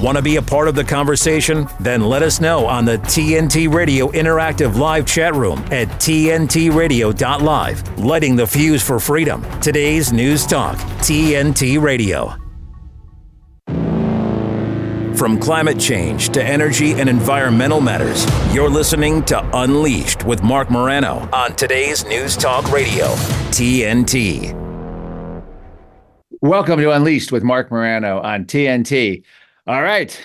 Want to be a part of the conversation? Then let us know on the TNT Radio Interactive Live chat room at TNTRadio.live. Lighting the fuse for freedom. Today's News Talk, TNT Radio. From climate change to energy and environmental matters, you're listening to Unleashed with Marc Morano on today's News Talk Radio, TNT. Welcome to Unleashed with Marc Morano on TNT. All right,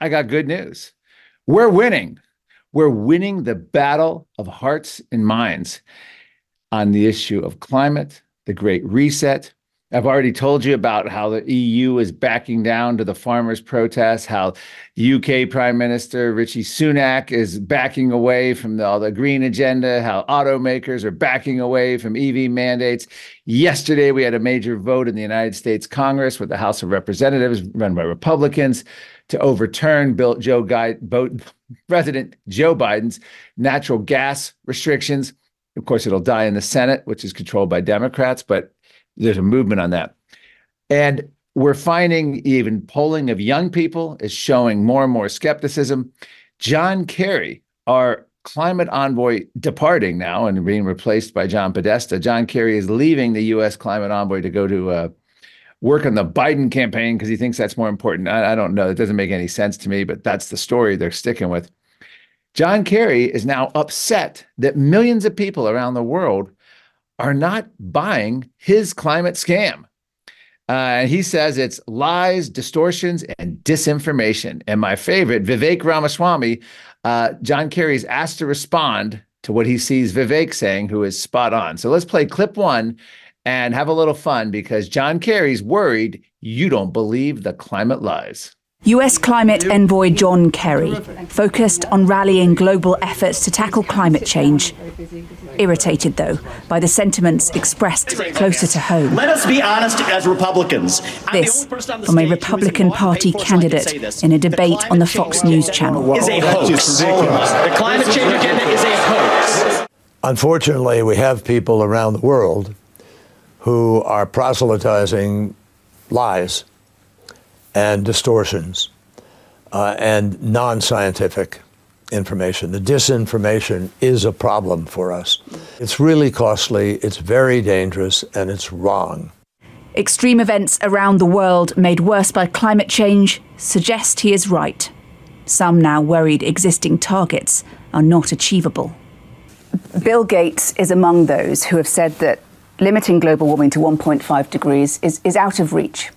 I got good news. We're winning. We're winning the battle of hearts and minds on the issue of climate, the Great Reset, I've already told you about how the EU is backing down to the farmers' protests, how UK Prime Minister Rishi Sunak is backing away from the, the green agenda, how automakers are backing away from EV mandates. Yesterday, we had a major vote in the United States Congress with the House of Representatives, run by Republicans, to overturn Bill, Joe Guy, President Joe Biden's natural gas restrictions. Of course, it'll die in the Senate, which is controlled by Democrats, but there's a movement on that. And we're finding even polling of young people is showing more and more skepticism. John Kerry, our climate envoy, departing now and being replaced by John Podesta. John Kerry is leaving the U.S. climate envoy to go to uh, work on the Biden campaign because he thinks that's more important. I, I don't know. It doesn't make any sense to me, but that's the story they're sticking with. John Kerry is now upset that millions of people around the world are not buying his climate scam. Uh, and he says it's lies, distortions, and disinformation. And my favorite, Vivek Ramaswamy, uh, John Kerry's asked to respond to what he sees Vivek saying, who is spot on. So let's play clip one and have a little fun because John Kerry's worried you don't believe the climate lies. US climate envoy John Kerry focused on rallying global efforts to tackle climate change. Irritated, though, by the sentiments expressed closer to home. Let us be honest as Republicans. This from a Republican Party candidate in a debate on the Fox News channel. Is a hoax. The climate change agenda is a hoax. Unfortunately, we have people around the world who are proselytizing lies and distortions uh, and non scientific information. The disinformation is a problem for us. It's really costly, it's very dangerous, and it's wrong. Extreme events around the world made worse by climate change suggest he is right. Some now worried existing targets are not achievable. Bill Gates is among those who have said that limiting global warming to 1.5 degrees is, is out of reach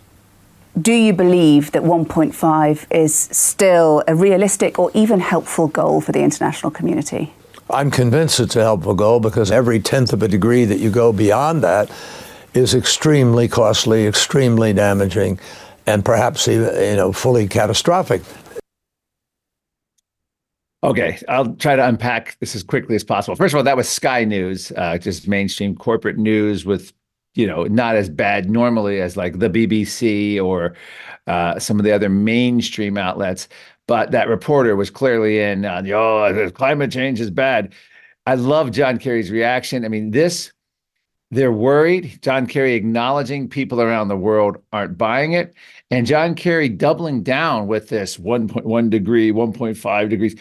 do you believe that 1.5 is still a realistic or even helpful goal for the international community? I'm convinced it's a helpful goal because every tenth of a degree that you go beyond that is extremely costly, extremely damaging, and perhaps even, you know fully catastrophic. Okay, I'll try to unpack this as quickly as possible. First of all, that was Sky News, uh, just mainstream corporate news with you know not as bad normally as like the BBC or uh, some of the other mainstream outlets. But that reporter was clearly in. Uh, oh, climate change is bad. I love John Kerry's reaction. I mean, this they're worried. John Kerry acknowledging people around the world aren't buying it, and John Kerry doubling down with this 1.1 degree, 1.5 degrees.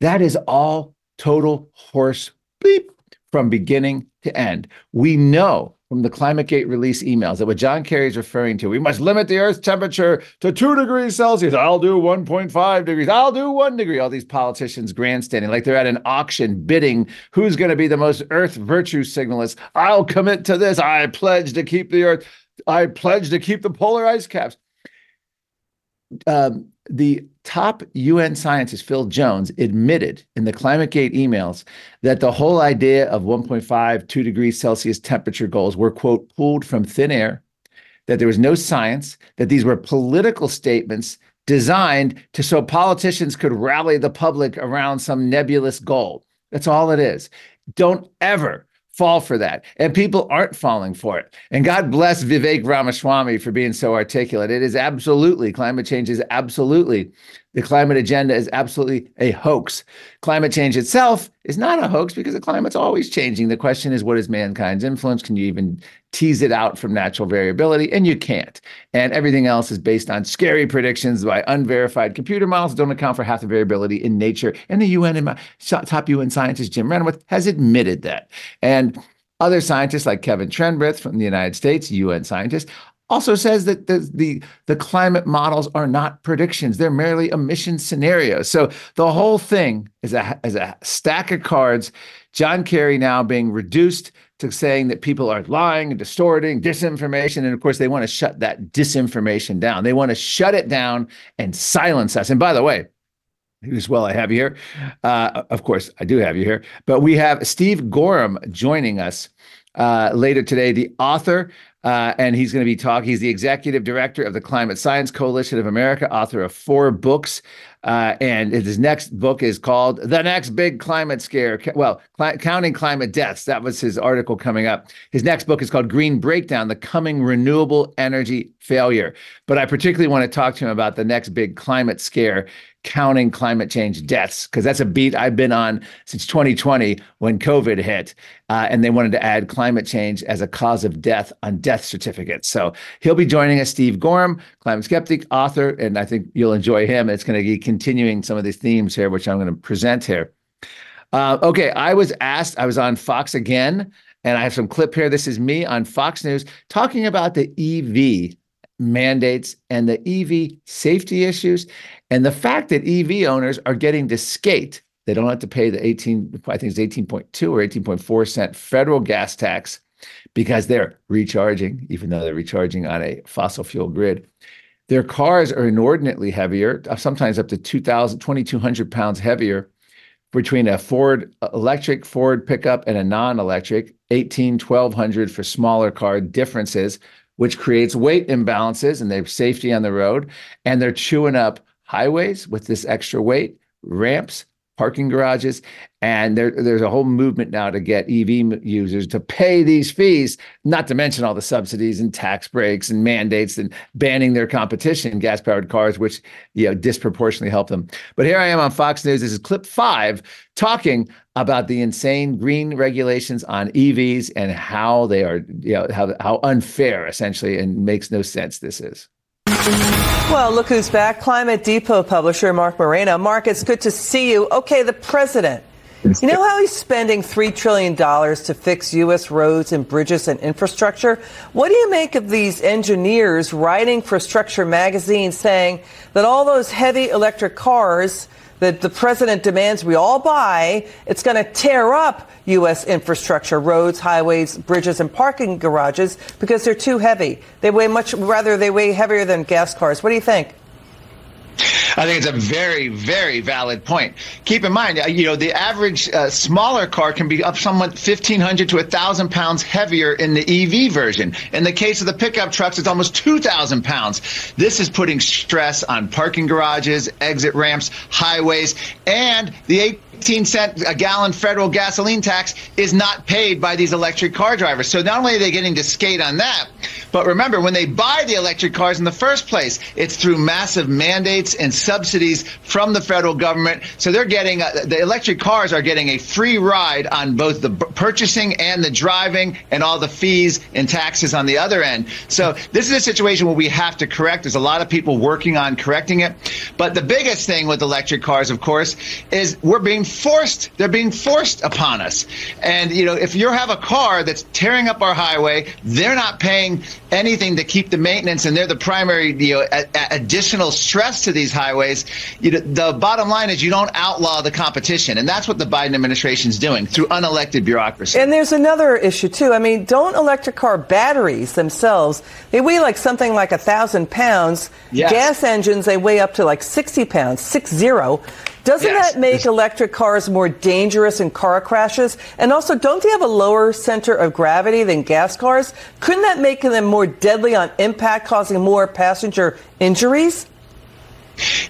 That is all total horse bleep from beginning to end. We know from the ClimateGate release emails that what John Kerry is referring to, we must limit the Earth's temperature to two degrees Celsius. I'll do 1.5 degrees. I'll do one degree. All these politicians grandstanding like they're at an auction bidding who's going to be the most Earth virtue signalist. I'll commit to this. I pledge to keep the Earth. I pledge to keep the polar ice caps. Um, the top UN scientist, Phil Jones, admitted in the ClimateGate emails that the whole idea of 1.5, 2 degrees Celsius temperature goals were, quote, pulled from thin air, that there was no science, that these were political statements designed to so politicians could rally the public around some nebulous goal. That's all it is. Don't ever fall for that. And people aren't falling for it. And God bless Vivek Ramaswamy for being so articulate. It is absolutely, climate change is absolutely the climate agenda is absolutely a hoax. Climate change itself is not a hoax because the climate's always changing. The question is, what is mankind's influence? Can you even tease it out from natural variability? And you can't. And everything else is based on scary predictions by unverified computer models that don't account for half the variability in nature. And the UN and my top UN scientist, Jim Renwick, has admitted that. And other scientists like Kevin Trenberth from the United States, UN scientist, also says that the, the, the climate models are not predictions. They're merely emission scenarios so the whole thing is a, is a stack of cards. John kerry now being reduced to saying that people are lying and distorting disinformation. And of course they want to shut that disinformation down. They want to shut it down and silence us. And by the way who's well I have you here. Uh, of course, I do have you here. But we have Steve Goreham joining us uh, later today, the author uh, and he's going to be talking. He's the executive director of the Climate Science Coalition of America, author of four books. Uh, and his next book is called The Next Big Climate Scare. Well, Cl- Counting Climate Deaths. That was his article coming up. His next book is called Green Breakdown The Coming Renewable Energy Failure. But I particularly want to talk to him about the next big climate scare counting climate change deaths because that's a beat I've been on since 2020 when COVID hit, uh, and they wanted to add climate change as a cause of death on death certificates. So he'll be joining us, Steve Goreham, climate skeptic, author, and I think you'll enjoy him. It's going to be continuing some of these themes here, which I'm going to present here. Uh, okay, I was asked. I was on Fox again. And I have some clip here. This is me on Fox News talking about the EV mandates and the EV safety issues and the fact that EV owners are getting to skate. They don't have to pay the 18, I think it's 18.2 or 18.4 cent federal gas tax because they're recharging, even though they're recharging on a fossil fuel grid. Their cars are inordinately heavier, uh, sometimes up to 2,000, 2,200 pounds heavier between a Ford uh, electric Ford pickup and a non-electric, 18, 1200 for smaller car differences which creates weight imbalances and have safety on the road. And they're chewing up highways with this extra weight, ramps, parking garages. And there, there's a whole movement now to get EV users to pay these fees, not to mention all the subsidies and tax breaks and mandates and banning their competition, gas powered cars, which you know disproportionately help them. But here I am on Fox News. This is clip five talking about the insane green regulations on EVs and how they are, you know, how, how unfair essentially and makes no sense this is. Well, look who's back. Climate Depot publisher Marc Morano. Marc, it's good to see you. Okay, the president. You know how he's spending $3 trillion to fix U.S. roads and bridges and infrastructure? What do you make of these engineers writing for Structure magazine saying that all those heavy electric cars that the president demands we all buy, it's going to tear up U.S. infrastructure, roads, highways, bridges, and parking garages because they're too heavy. They weigh much, rather, they weigh heavier than gas cars. What do you think? I think it's a very, very valid point. Keep in mind, uh, you know, the average uh, smaller car can be up somewhat 1,500 to 1,000 pounds heavier in the EV version. In the case of the pickup trucks, it's almost 2,000 pounds. This is putting stress on parking garages, exit ramps, highways, and the 18 cent a gallon federal gasoline tax is not paid by these electric car drivers. So not only are they getting to skate on that, but remember, when they buy the electric cars in the first place, it's through massive mandates and subsidies from the federal government. So they're getting, uh, the electric cars are getting a free ride on both the purchasing and the driving and all the fees and taxes on the other end. So this is a situation where we have to correct. There's a lot of people working on correcting it. But the biggest thing with electric cars, of course, is we're being forced. They're being forced upon us. And, you know, if you have a car that's tearing up our highway, they're not paying anything to keep the maintenance, and they're the primary, you know, a, a additional stress to these highways. You know, the bottom line is you don't outlaw the competition, and that's what the Biden administration is doing through unelected bureaucracy. And there's another issue too. I mean, don't electric car batteries themselves they weigh like something like a thousand pounds? Yes. Gas engines they weigh up to like sixty pounds, six zero. Doesn't yes. that make electric cars more dangerous in car crashes? And also, don't they have a lower center of gravity than gas cars? Couldn't that make them more deadly on impact, causing more passenger injuries?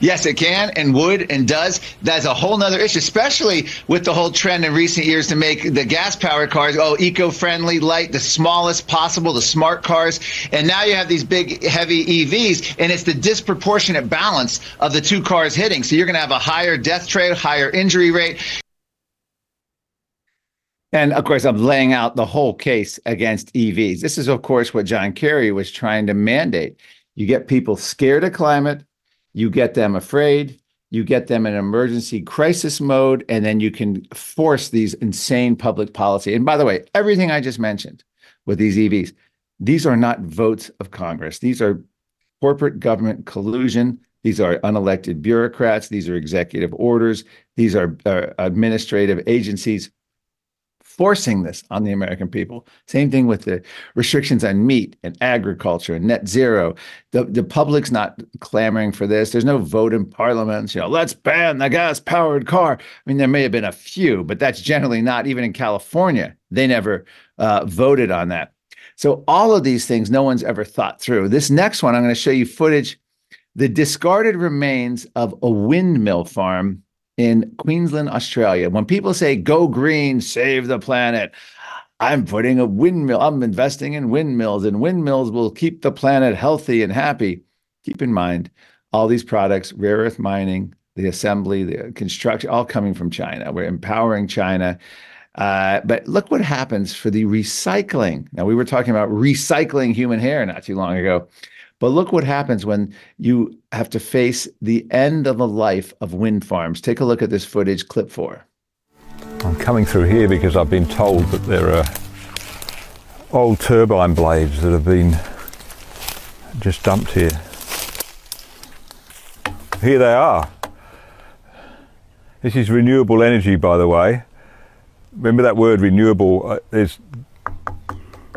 Yes, it can and would and does. That's a whole nother issue, especially with the whole trend in recent years to make the gas powered cars, oh, eco friendly, light, the smallest possible, the smart cars. And now you have these big, heavy EVs, and it's the disproportionate balance of the two cars hitting. So you're going to have a higher death rate, higher injury rate. And of course, I'm laying out the whole case against EVs. This is, of course, what John Kerry was trying to mandate. You get people scared of climate, you get them afraid, you get them in emergency crisis mode, and then you can force these insane public policy. And by the way, everything I just mentioned with these EVs, these are not votes of Congress. These are corporate government collusion. These are unelected bureaucrats. These are executive orders. These are uh, administrative agencies forcing this on the American people. Same thing with the restrictions on meat and agriculture and net zero. The, the public's not clamoring for this. There's no vote in parliament. You know, let's ban the gas powered car. I mean, there may have been a few, but that's generally not even in California. They never uh, voted on that. So all of these things, no one's ever thought through. This next one, I'm going to show you footage. The discarded remains of a windmill farm in Queensland, Australia. When people say go green, save the planet, I'm putting a windmill, I'm investing in windmills, and windmills will keep the planet healthy and happy. Keep in mind, all these products, rare earth mining, the assembly, the construction, all coming from China. We're empowering China. Uh, but look what happens for the recycling. Now, we were talking about recycling human hair not too long ago. But look what happens when you have to face the end of the life of wind farms. Take a look at this footage, clip four. I'm coming through here because I've been told that there are old turbine blades that have been just dumped here. Here they are. This is renewable energy, by the way. Remember that word renewable? Uh, there's,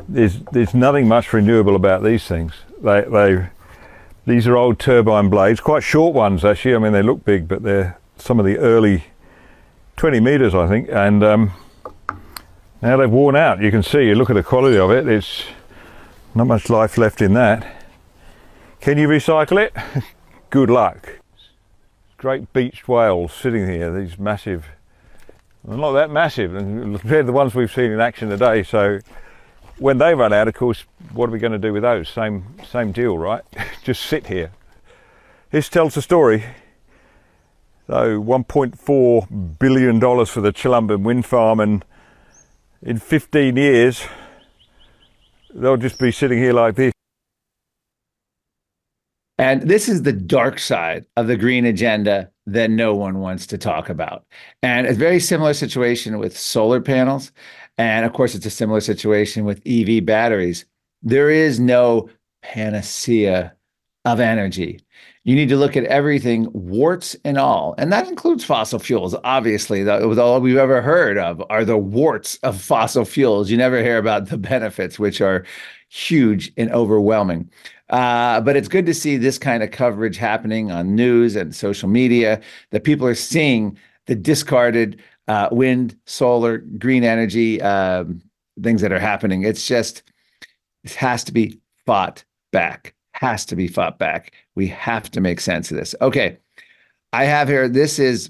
there's, there's nothing much renewable about these things. They, they, these are old turbine blades, quite short ones actually. I mean, they look big, but they're some of the early 20 meters, I think. And um, now they've worn out. You can see, you look at the quality of it, it's not much life left in that. Can you recycle it? Good luck. Great beached whales sitting here, these massive, not that massive compared to the ones we've seen in action today. So when they run out, of course, what are we going to do with those? Same, same deal, right? Just sit here. This tells the story. So 1.4 billion dollars for the Chalumbin wind farm, and in 15 years, they'll just be sitting here like this. And this is the dark side of the green agenda that no one wants to talk about. And a very similar situation with solar panels. And of course, it's a similar situation with EV batteries. There is no panacea of energy. You need to look at everything, warts and all. And that includes fossil fuels. Obviously, that all we've ever heard of are the warts of fossil fuels. You never hear about the benefits, which are huge and overwhelming. Uh, but it's good to see this kind of coverage happening on news and social media that people are seeing the discarded uh, wind, solar, green energy um, things that are happening. It's just, it has to be fought back. Has to be fought back. We have to make sense of this. Okay. I have here, this is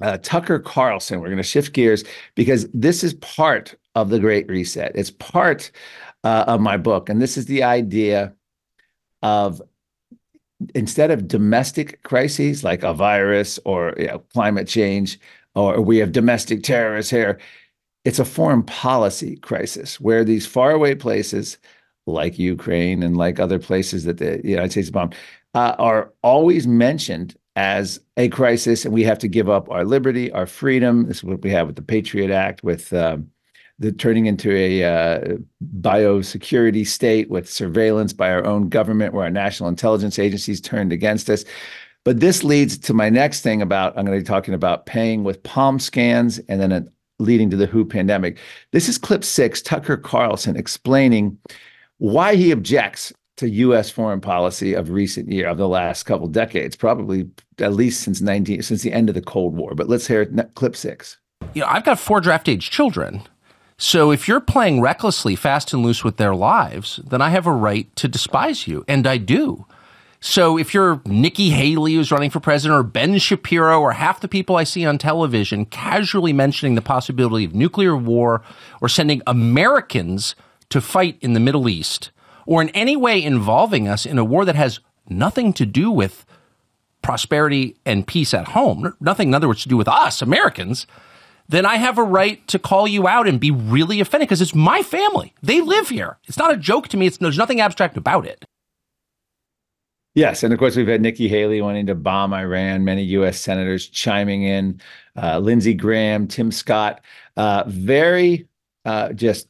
uh, Tucker Carlson. We're going to shift gears because this is part of the Great Reset. It's part uh, of my book. And this is the idea of instead of domestic crises like a virus or you know, climate change, or we have domestic terrorists here. It's a foreign policy crisis where these faraway places, like Ukraine and like other places that the United States bombed, uh, are always mentioned as a crisis, and we have to give up our liberty, our freedom. This is what we have with the Patriot Act, with um, the turning into a uh, biosecurity state with surveillance by our own government, where our national intelligence agencies turned against us. But this leads to my next thing about I'm going to be talking about paying with palm scans and then leading to the WHO pandemic. This is clip six, Tucker Carlson explaining why he objects to U.S. foreign policy of recent year of the last couple decades, probably at least since 19 since the end of the Cold War. But let's hear clip six. You know, I've got four draft age children. So if you're playing recklessly, fast and loose with their lives, then I have a right to despise you, and I do. So if you're Nikki Haley who's running for president or Ben Shapiro or half the people I see on television casually mentioning the possibility of nuclear war or sending Americans to fight in the Middle East or in any way involving us in a war that has nothing to do with prosperity and peace at home, nothing in other words to do with us Americans, then I have a right to call you out and be really offended because it's my family. They live here. It's not a joke to me. It's, there's nothing abstract about it. Yes, and of course we've had Nikki Haley wanting to bomb Iran. Many U.S. senators chiming in. Uh, Lindsey Graham, Tim Scott, uh, very uh, just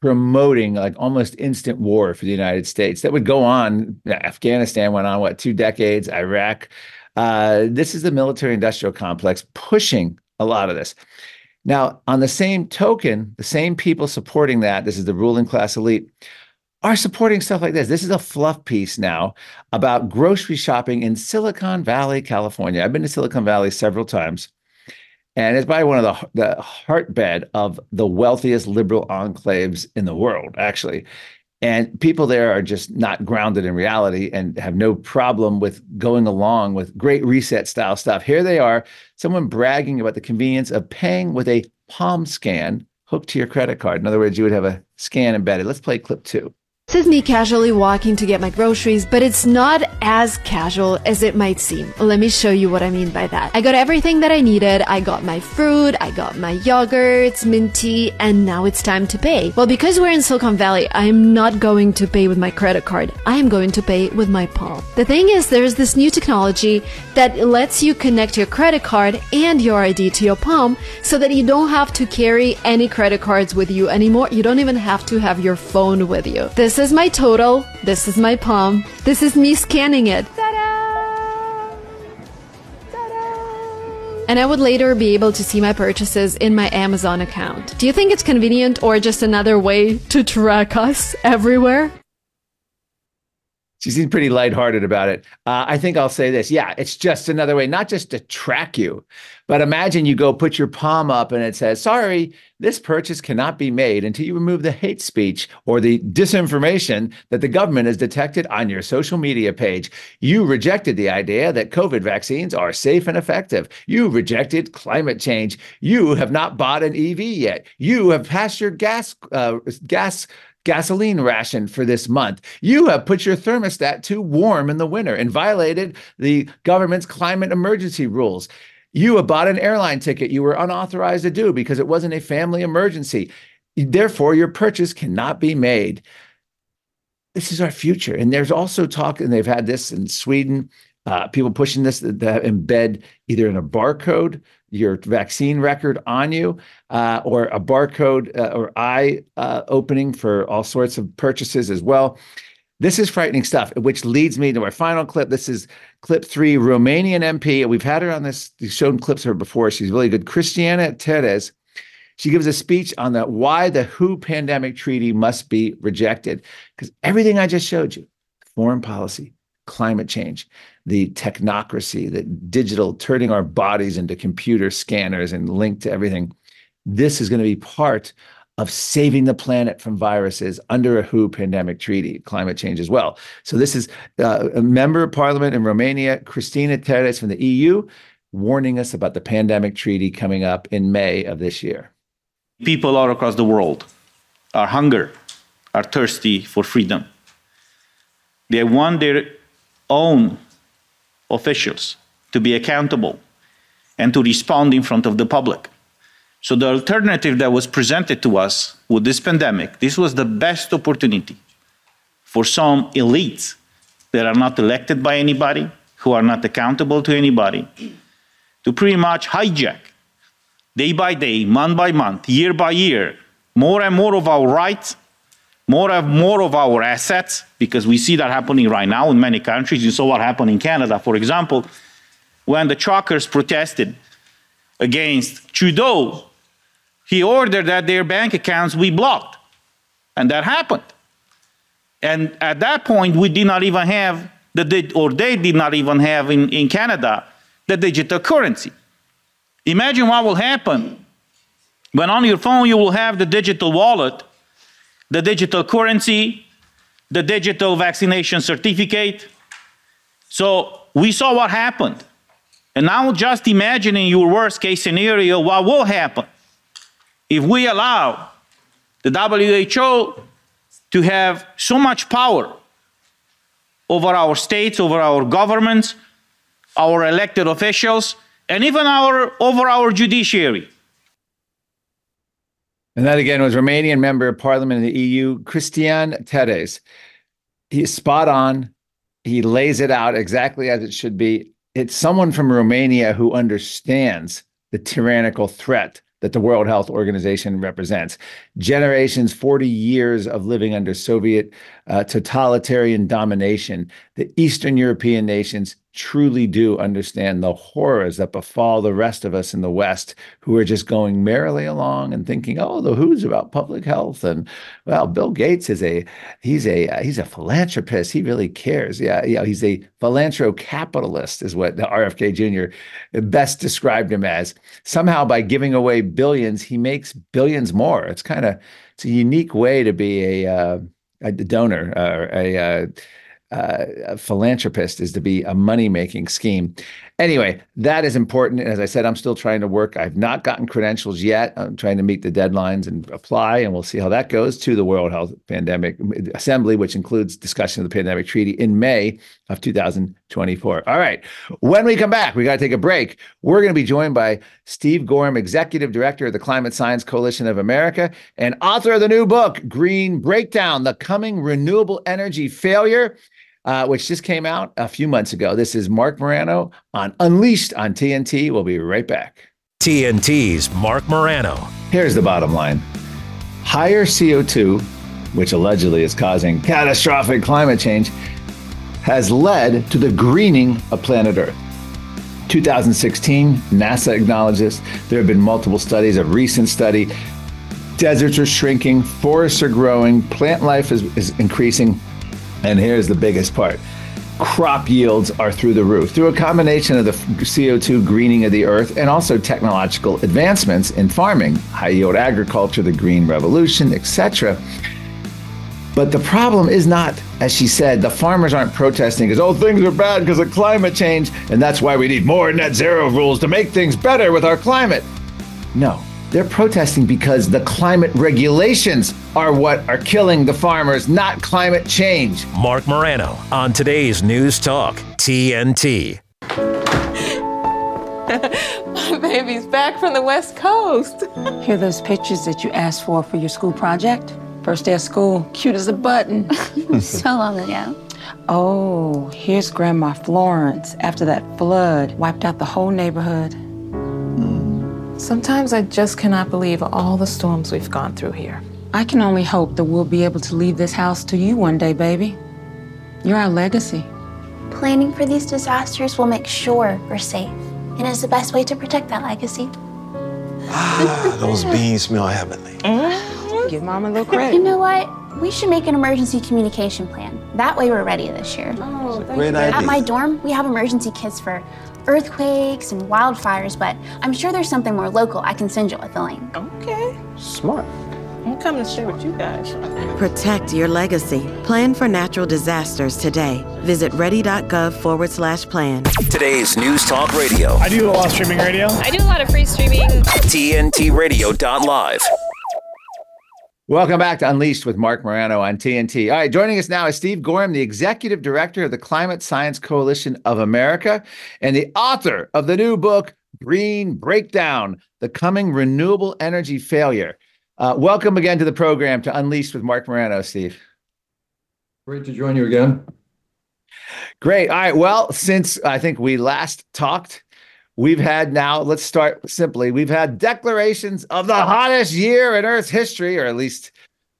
promoting like almost instant war for the United States that would go on. Afghanistan went on what two decades. Iraq. Uh, this is the military-industrial complex pushing a lot of this. Now, on the same token, the same people supporting that. This is the ruling class elite are supporting stuff like this. This is a fluff piece now about grocery shopping in Silicon Valley, California. I've been to Silicon Valley several times, and it's probably one of the, the heartbed of the wealthiest liberal enclaves in the world, actually. And people there are just not grounded in reality and have no problem with going along with great reset style stuff. Here they are, someone bragging about the convenience of paying with a palm scan hooked to your credit card. In other words, you would have a scan embedded. Let's play clip two. This is me casually walking to get my groceries, but it's not as casual as it might seem. Let me show you what I mean by that. I got everything that I needed. I got my fruit, I got my yogurts, mint tea, and now it's time to pay. Well, because we're in Silicon Valley, I am not going to pay with my credit card. I am going to pay with my palm. The thing is, there's this new technology that lets you connect your credit card and your ID to your palm so that you don't have to carry any credit cards with you anymore. You don't even have to have your phone with you. This this is my total. This is my palm. This is me scanning it. Ta-da! Ta-da! And I would later be able to see my purchases in my Amazon account. Do you think it's convenient or just another way to track us everywhere? She seems pretty lighthearted about it. Uh, I think I'll say this. Yeah, it's just another way, not just to track you, but imagine you go put your palm up and it says, sorry, this purchase cannot be made until you remove the hate speech or the disinformation that the government has detected on your social media page. You rejected the idea that COVID vaccines are safe and effective. You rejected climate change. You have not bought an EV yet. You have passed your gas, uh, gas gasoline ration for this month. You have put your thermostat too warm in the winter and violated the government's climate emergency rules. You have bought an airline ticket you were unauthorized to do because it wasn't a family emergency. Therefore, your purchase cannot be made. This is our future. And there's also talk, and they've had this in Sweden, uh, people pushing this that embed either in a barcode your vaccine record on you uh, or a barcode uh, or eye uh, opening for all sorts of purchases as well. This is frightening stuff, which leads me to our final clip. This is clip three Romanian MP. We've had her on this, we've shown clips of her before. She's really good. Christiana Terhes. She gives a speech on the why the WHO pandemic treaty must be rejected. Because everything I just showed you, foreign policy, climate change, the technocracy, the digital, turning our bodies into computer scanners and linked to everything. This is going to be part of saving the planet from viruses under a WHO pandemic treaty, climate change as well. So this is uh, a member of parliament in Romania, Christina Terhes from the EU, warning us about the pandemic treaty coming up in May of this year. People all across the world are hunger, are thirsty for freedom. They want their own officials to be accountable and to respond in front of the public. So the alternative that was presented to us with this pandemic, this was the best opportunity for some elites that are not elected by anybody, who are not accountable to anybody, to pretty much hijack day by day, month by month, year by year, more and more of our rights more and more of our assets, because we see that happening right now in many countries. You saw what happened in Canada, for example, when the truckers protested against Trudeau. He ordered that their bank accounts be blocked. And that happened. And at that point, we did not even have, the, or they did not even have in, in Canada, the digital currency. Imagine what will happen when on your phone you will have the digital wallet the digital currency, the digital vaccination certificate, So we saw what happened. And now just imagining your worst case scenario, what will happen if we allow the WHO to have so much power over our states, over our governments, our elected officials, and even our over our judiciary. And that again was Romanian member of parliament in the EU, Cristian Terhes. He's spot on. He lays it out exactly as it should be. It's someone from Romania who understands the tyrannical threat that the World Health Organization represents. Generations, 40 years of living under Soviet uh, totalitarian domination. The Eastern European nations truly do understand the horrors that befall the rest of us in the West who are just going merrily along and thinking, oh, the who's about public health. And well, Bill Gates is a he's a uh, he's a philanthropist. He really cares. Yeah, yeah, he's a philanthro-capitalist, is what the RFK Jr. best described him as. Somehow by giving away billions, he makes billions more. It's kind of it's a unique way to be a uh, a donor or a uh, uh, a philanthropist is to be a money making scheme. Anyway, that is important. As I said, I'm still trying to work. I've not gotten credentials yet. I'm trying to meet the deadlines and apply, and we'll see how that goes to the World Health Pandemic Assembly, which includes discussion of the pandemic treaty in May of 2024. All right. When we come back, we got to take a break. We're going to be joined by Steve Goreham, Executive Director of the Climate Science Coalition of America and author of the new book, Green Breakdown The Coming Renewable Energy Failure uh, which just came out a few months ago. This is Marc Morano on Unleashed on TNT. We'll be right back. TNT's Marc Morano. Here's the bottom line higher CO2, which allegedly is causing catastrophic climate change, has led to the greening of planet Earth. 2016, NASA acknowledges this. There have been multiple studies, a recent study. Deserts are shrinking, forests are growing, plant life is, is increasing, and here's the biggest part crop yields are through the roof through a combination of the CO2 greening of the earth and also technological advancements in farming, high yield agriculture, the green revolution, etc. But the problem is not, as she said, the farmers aren't protesting because, oh, things are bad because of climate change, and that's why we need more net zero rules to make things better with our climate. No, they're protesting because the climate regulations are what are killing the farmers, not climate change. Marc Morano on today's News Talk, TNT. My baby's back from the West Coast. Hear those pictures that you asked for for your school project? First day of school, cute as a button. so long ago. Oh, here's Grandma Florence after that flood wiped out the whole neighborhood. Sometimes I just cannot believe all the storms we've gone through here. I can only hope that we'll be able to leave this house to you one day, baby. You're our legacy. Planning for these disasters will make sure we're safe, and is the best way to protect that legacy. Ah, those beans smell heavenly. Mm-hmm. Give Mom a little credit. You know what? We should make an emergency communication plan. That way we're ready this year. Oh, Great idea. At my dorm, we have emergency kits for earthquakes and wildfires, but I'm sure there's something more local I can send you with the link. Okay. Smart. I'm coming to share with you guys. Protect your legacy. Plan for natural disasters today. Visit ready.gov forward slash plan. Today's News Talk Radio. I do a lot of streaming radio. I do a lot of free streaming. TNTRadio.live. Welcome back to Unleashed with Marc Morano on TNT. All right, joining us now is Steve Goreham, the Executive Director of the Climate Science Coalition of America and the author of the new book, Green Breakdown The Coming Renewable Energy Failure. Uh, welcome again to the program to Unleashed with Marc Morano, Steve. Great to join you again. Great. All right. Well, since I think we last talked, we've had now, let's start simply. We've had declarations of the hottest year in Earth's history, or at least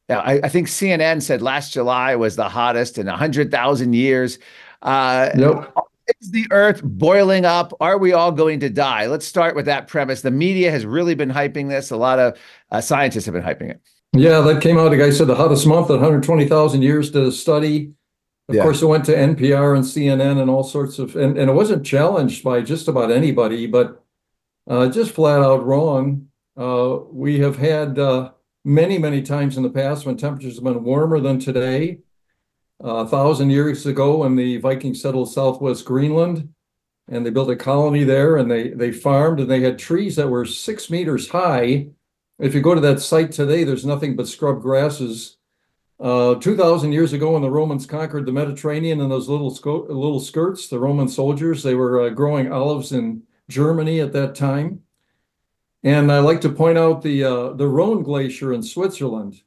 I, I think CNN said last July was the hottest in 100,000 years. Uh, nope. Is the Earth boiling up? Are we all going to die? Let's start with that premise. The media has really been hyping this. A lot of uh, scientists have been hyping it. Yeah, that came out. The guy said the hottest month in 120,000 years to study. Of Yeah. course, it went to NPR and CNN and all sorts of, and, and it wasn't challenged by just about anybody, but uh, just flat out wrong. Uh, we have had uh, many, many times in the past when temperatures have been warmer than today. a thousand years ago when the Vikings settled southwest Greenland, and they built a colony there, and they they farmed, and they had trees that were six meters high. If you go to that site today, there's nothing but scrub grasses. Uh, 2,000 years ago, when the Romans conquered the Mediterranean in those little little skirts, the Roman soldiers, they were uh, growing olives in Germany at that time. And I like to point out the uh, the Rhone Glacier in Switzerland,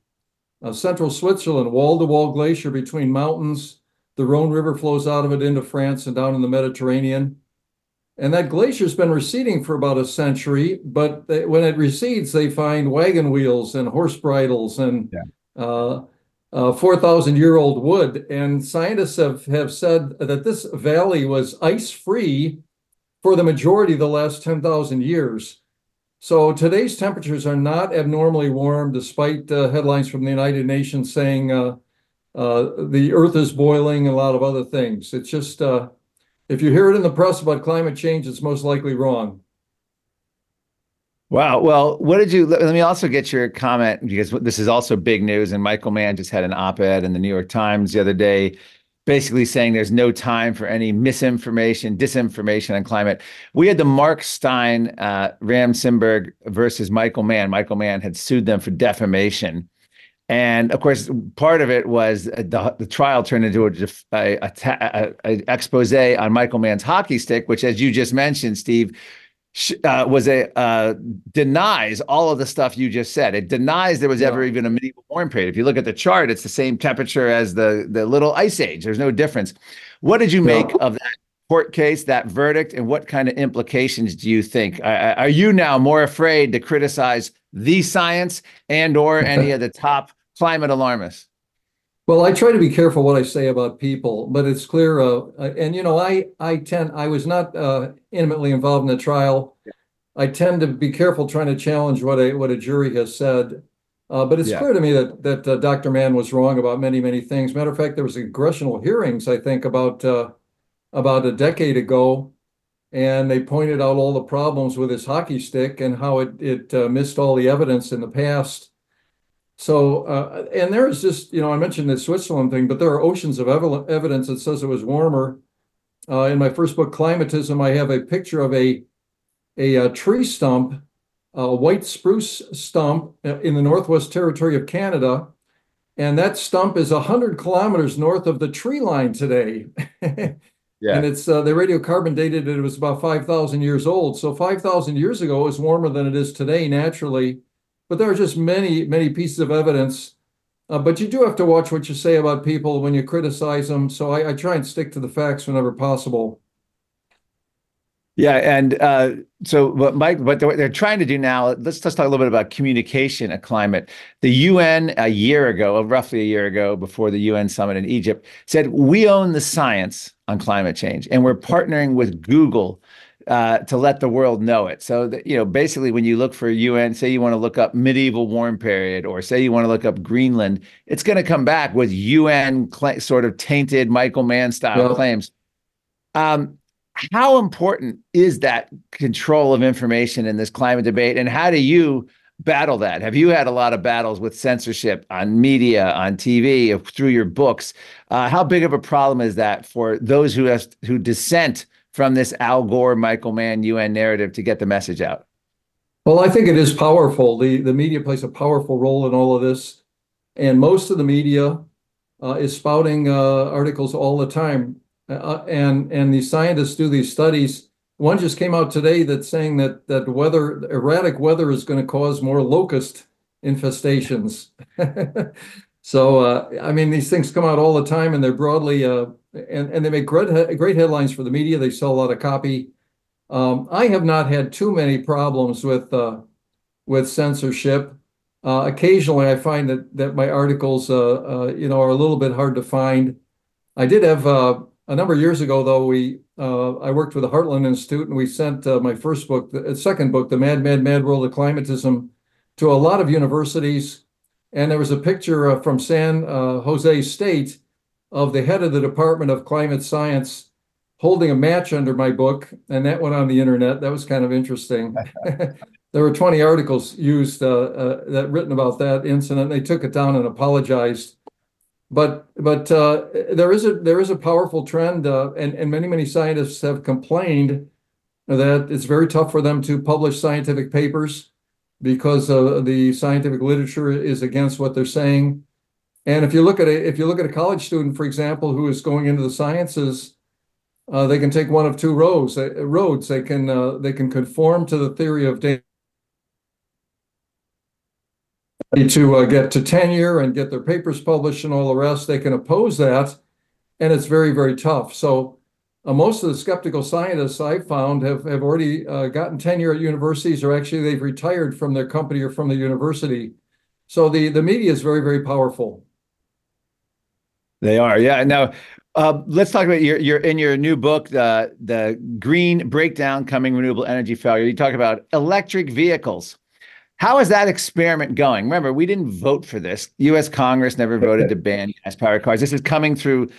uh, central Switzerland, wall-to-wall glacier between mountains. The Rhone River flows out of it into France and down in the Mediterranean. And that glacier's been receding for about a century, but they, when it recedes, they find wagon wheels and horse bridles and uh, uh, 4,000 year old wood. And scientists have, have said that this valley was ice free for the majority of the last 10,000 years. So today's temperatures are not abnormally warm, despite uh, headlines from the United Nations saying uh, uh, the earth is boiling and a lot of other things. It's just, uh, if you hear it in the press about climate change, it's most likely wrong. Wow. Well, what did you? Let, me also get your comment because this is also big news. And Michael Mann just had an op-ed in the New York Times the other day, basically saying there's no time for any misinformation, disinformation on climate. We had the Mark Steyn, uh, Rand Simberg versus Michael Mann. Michael Mann had sued them for defamation. And of course, part of it was uh, the, the trial turned into a, a, a, a expose on Michael Mann's hockey stick, which, as you just mentioned, Steve, uh, was a uh, denies all of the stuff you just said. It denies there was yeah. ever even a medieval warm period. If you look at the chart, it's the same temperature as the the little ice age. There's no difference. What did you make yeah. of that court case, that verdict, and what kind of implications do you think? Are, are you now more afraid to criticize the science and or any of the top climate alarmists? Well, I try to be careful what I say about people, but it's clear. Uh, and you know, I I tend I was not uh, intimately involved in the trial. I tend to be careful trying to challenge what a what a jury has said. Uh, but it's yeah. clear to me that that uh, Dr. Mann was wrong about many many things. Matter of fact, there was congressional hearings I think about uh, about a decade ago, and they pointed out all the problems with his hockey stick and how it it uh, missed all the evidence in the past. So, uh, and there is just, you know, I mentioned the Switzerland thing, but there are oceans of ev- evidence that says it was warmer. Uh, in my first book, Climatism, I have a picture of a a, a tree stump, a white spruce stump uh, in the Northwest Territory of Canada, and that stump is hundred kilometers north of the tree line today. yeah. And it's uh, they radiocarbon dated it, it was about five thousand years old. So five thousand years ago, it was warmer than it is today naturally but there are just many, many pieces of evidence. Uh, but you do have to watch what you say about people when you criticize them. So I, I try and stick to the facts whenever possible. Yeah, and uh, so what Mike, what they're trying to do now, let's just talk a little bit about communication of climate. The UN a year ago, roughly a year ago, before the UN summit in Egypt, said we own the science on climate change, and we're partnering with Google uh, to let the world know it. So that, you know, basically, when you look for UN, say you want to look up medieval warm period, or say you want to look up Greenland, it's going to come back with UN cl- sort of tainted Michael Mann style well, claims. Um, how important is that control of information in this climate debate, and how do you? battle that? Have you had a lot of battles with censorship on media, on TV, through your books? Uh, how big of a problem is that for those who have, who dissent from this Al Gore, Michael Mann UN narrative to get the message out? Well, I think it is powerful. The the media plays a powerful role in all of this, and most of the media uh, is spouting uh, articles all the time. Uh, and and these scientists do these studies. One just came out today that's saying that that weather erratic weather is going to cause more locust infestations. so uh, I mean, these things come out all the time, and they're broadly uh, and, and they make great, great headlines for the media. They sell a lot of copy. Um, I have not had too many problems with uh, with censorship. Uh, occasionally, I find that that my articles, uh, uh you know, are a little bit hard to find. I did have a number of years ago, though. We I worked with the Heartland Institute, and we sent my first book, the second book, "The Mad, Mad, Mad World of Climatism," to a lot of universities. And there was a picture from San Jose State of the head of the Department of Climate Science holding a match under my book, and that went on the internet. That was kind of interesting. there were 20 articles used uh, uh, that written about that incident. They took it down and apologized. but but uh, there is a there is a powerful trend, uh, and and many many scientists have complained that it's very tough for them to publish scientific papers because uh, the scientific literature is against what they're saying. And if you look at a if you look at a college student, for example, who is going into the sciences, uh, they can take one of two roads. Uh, roads they can uh, they can conform to the theory of data to uh, get to tenure and get their papers published and all the rest. They can oppose that, and it's very very tough. So uh, most of the skeptical scientists I've found have have already uh, gotten tenure at universities, or actually they've retired from their company or from the university. So the the media is very very powerful. They are, yeah. Now, uh, let's talk about your your in your new book, uh, the Green Breakdown: Coming Renewable Energy Failure. You talk about electric vehicles. How is that experiment going? Remember, we didn't vote for this. U.S. Congress never voted to ban gas-powered cars. This is coming through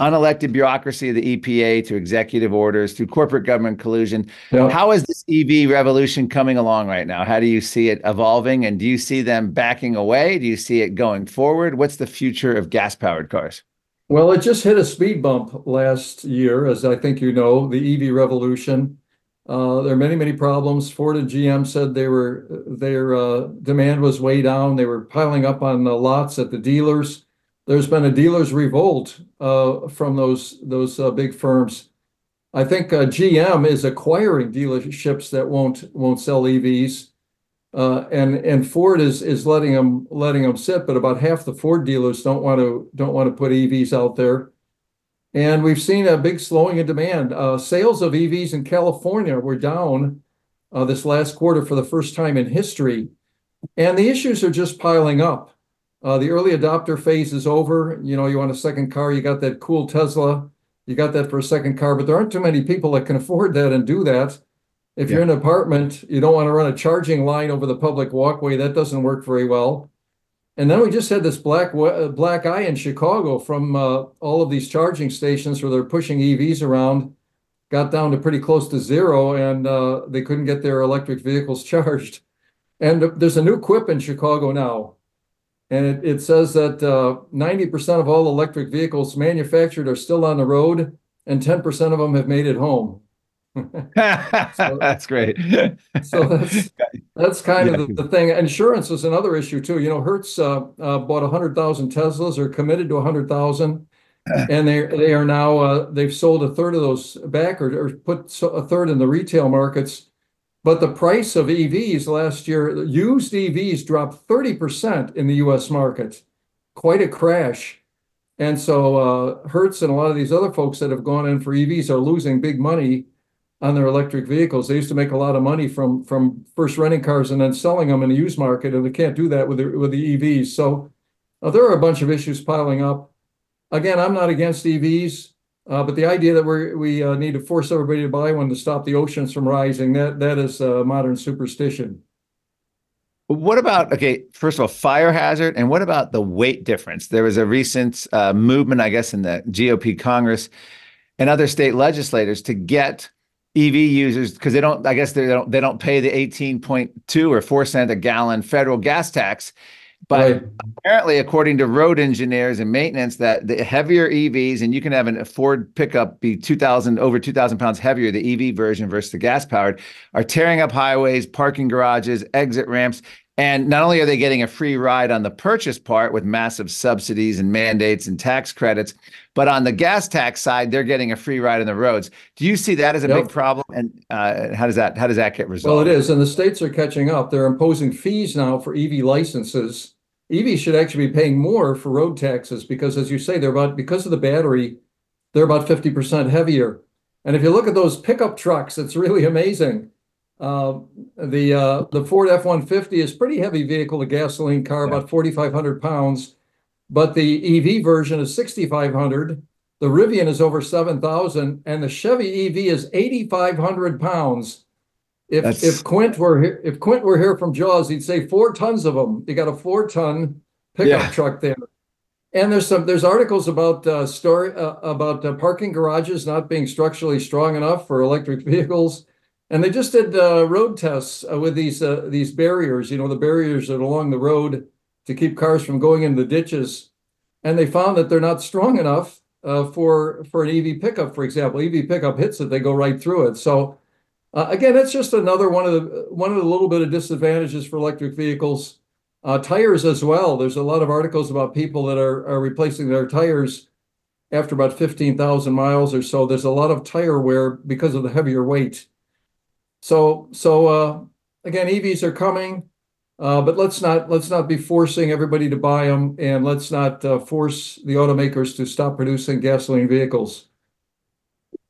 unelected bureaucracy of the EPA to executive orders to corporate government collusion. Yep. How is this EV revolution coming along right now? How do you see it evolving? And do you see them backing away? Do you see it going forward? What's the future of gas-powered cars? Well, it just hit a speed bump last year, as I think you know, the EV revolution. Uh, there are many, many problems. Ford and GM said they were their uh, demand was way down. They were piling up on the lots at the dealers. There's been a dealers revolt uh, from those those uh, big firms. I think uh, GM is acquiring dealerships that won't won't sell EVs, uh, and and Ford is is letting them letting them sit. But about half the Ford dealers don't want to don't want to put EVs out there. And we've seen a big slowing in demand. Uh, sales of EVs in California were down uh, this last quarter for the first time in history. And the issues are just piling up. Uh, the early adopter phase is over. You know, you want a second car, you got that cool Tesla, you got that for a second car, but there aren't too many people that can afford that and do that. If yeah. you're in an apartment, you don't want to run a charging line over the public walkway. That doesn't work very well. And then we just had this black uh, black eye in Chicago from uh, all of these charging stations where they're pushing EVs around, got down to pretty close to zero, and uh, they couldn't get their electric vehicles charged. And there's a new quip in Chicago now, and it, it says that 90% uh, of all electric vehicles manufactured are still on the road, and 10% of them have made it home so, that's great. so that's that's kind yeah. of the, the, thing. Insurance is another issue too. You know, Hertz uh, uh, bought hundred thousand Teslas, or committed to hundred thousand, and they they are now uh, they've sold a third of those back, or, or put a third in the retail markets. But the price of EVs last year, used EVs dropped thirty percent in the U.S. market. Quite a crash. And so uh, Hertz and a lot of these other folks that have gone in for EVs are losing big money on their electric vehicles. They used to make a lot of money from from first renting cars and then selling them in the used market, and they can't do that with the, with the EVs. So uh, there are a bunch of issues piling up. Again, I'm not against EVs, uh, but the idea that we we uh, need to force everybody to buy one to stop the oceans from rising that that is a modern superstition. What about okay? First of all, fire hazard, and what about the weight difference? There was a recent uh, movement, I guess, in the GOP Congress and other state legislators to get EV users because they don't. I guess they don't. They don't pay the eighteen point two or four cent a gallon federal gas tax. But right. apparently, according to road engineers and maintenance, that the heavier EVs, and you can have an Ford pickup be 2,000, over 2,000 pounds heavier, the EV version versus the gas powered, are tearing up highways, parking garages, exit ramps. And not only are they getting a free ride on the purchase part with massive subsidies and mandates and tax credits, but on the gas tax side, they're getting a free ride on the roads. Do you see that as a yep. big problem? And uh, how does that how does that get resolved? Well, it is, and the states are catching up. They're imposing fees now for EV licenses. EVs should actually be paying more for road taxes because, as you say, they're about because of the battery, they're about fifty percent heavier. And if you look at those pickup trucks, it's really amazing. Uh, the uh, the Ford F one fifty is pretty heavy vehicle, a gasoline car, yeah. about forty five hundred pounds but the EV version is 6,500. The Rivian is over 7,000, and the Chevy EV is 8,500 pounds. If That's... if Quint were here, if Quint were here from Jaws, he'd say four tons of them. You got a four ton pickup yeah. truck there. And there's some there's articles about uh, story uh, about uh, parking garages not being structurally strong enough for electric vehicles, and they just did uh, road tests uh, with these uh, these barriers. You know the barriers that are along the road to keep cars from going in the ditches. and they found that they're not strong enough uh, for for an EV pickup, for example. EV pickup hits it, they go right through it. So uh, again, it's just another one of the one of the little bit of disadvantages for electric vehicles. Uh, tires as well. There's a lot of articles about people that are, are replacing their tires after about 15,000 miles or so. There's a lot of tire wear because of the heavier weight. So uh, again, EVs are coming. Uh, but let's not be forcing everybody to buy them, and let's not uh, force the automakers to stop producing gasoline vehicles.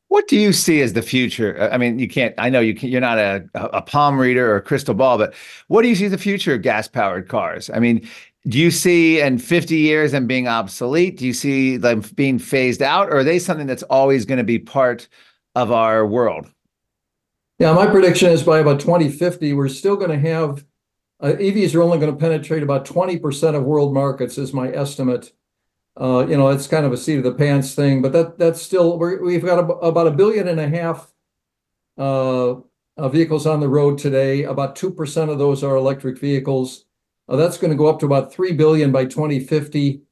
What do you see as the future? I mean, you can't. I know. You're not a, palm reader or a crystal ball, but what do you see the future of gas powered cars? I mean, do you see in 50 years them being obsolete? Do you see them being phased out, or are they something that's always going to be part of our world? Yeah, my prediction is by about 2050, we're still going to have uh, EVs are only going to penetrate about 20% of world markets, is my estimate. Uh, you know, it's kind of a seat of the pants thing, but that that's still we have got about a billion and a half uh, vehicles on the road today. About two percent of those are electric vehicles. That's going to go up to about three billion by 2050.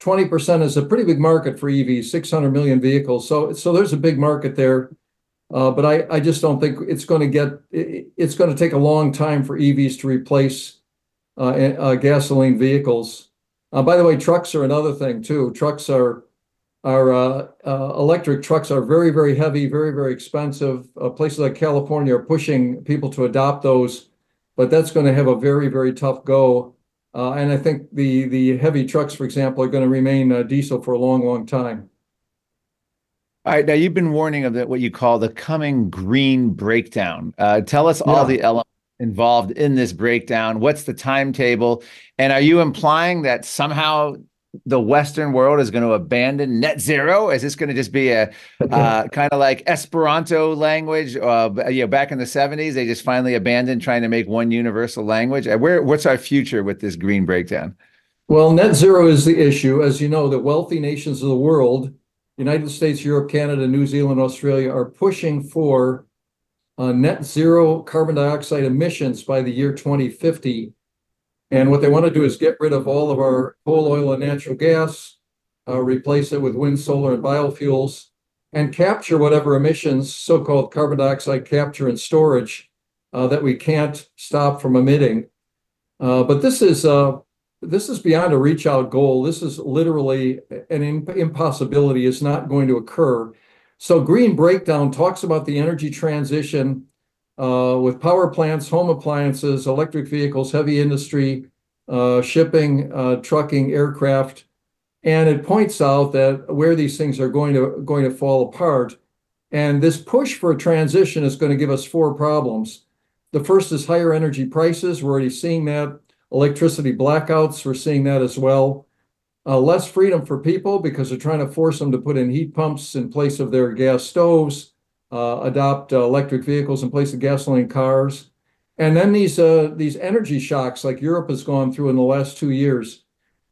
20% is a pretty big market for EVs, 600 million vehicles. So there's a big market there. Uh, but I, I just don't think it's going to get. It, it's going to take a long time for EVs to replace uh, uh, gasoline vehicles. By the way, trucks are another thing too. Trucks are electric trucks are very very heavy, very very expensive. places like California are pushing people to adopt those, but that's going to have a very very tough go. and I think the the heavy trucks, for example, are going to remain diesel for a long long time. All right, now you've been warning of the, what you call the coming green breakdown. Uh, tell us all the elements involved in this breakdown. What's the timetable? And are you implying that somehow the Western world is going to abandon net zero? Is this going to just be a uh, kind of like Esperanto language? Uh, you know, back in the '70s, they just finally abandoned trying to make one universal language. Uh, where, what's our future with this green breakdown? Well, net zero is the issue. As you know, the wealthy nations of the world United States, Europe, Canada, New Zealand, Australia are pushing for uh, net zero carbon dioxide emissions by the year 2050. And what they want to do is get rid of all of our coal, oil, and natural gas, uh, replace it with wind, solar, and biofuels, and capture whatever emissions, so called carbon dioxide capture and storage, uh, that we can't stop from emitting. Uh, but this is uh, this is beyond a reach out goal. This is literally an impossibility. It's not going to occur. So, Green Breakdown talks about the energy transition uh, with power plants, home appliances, electric vehicles, heavy industry, uh, shipping, uh, trucking, aircraft, and it points out that where these things are going to going to fall apart. And this push for a transition is going to give us four problems. The first is higher energy prices. We're already seeing that electricity blackouts, we're seeing that as well. Uh, less freedom for people because they're trying to force them to put in heat pumps in place of their gas stoves, uh, adopt uh, electric vehicles in place of gasoline cars. And then these uh, these energy shocks like Europe has gone through in the last two years.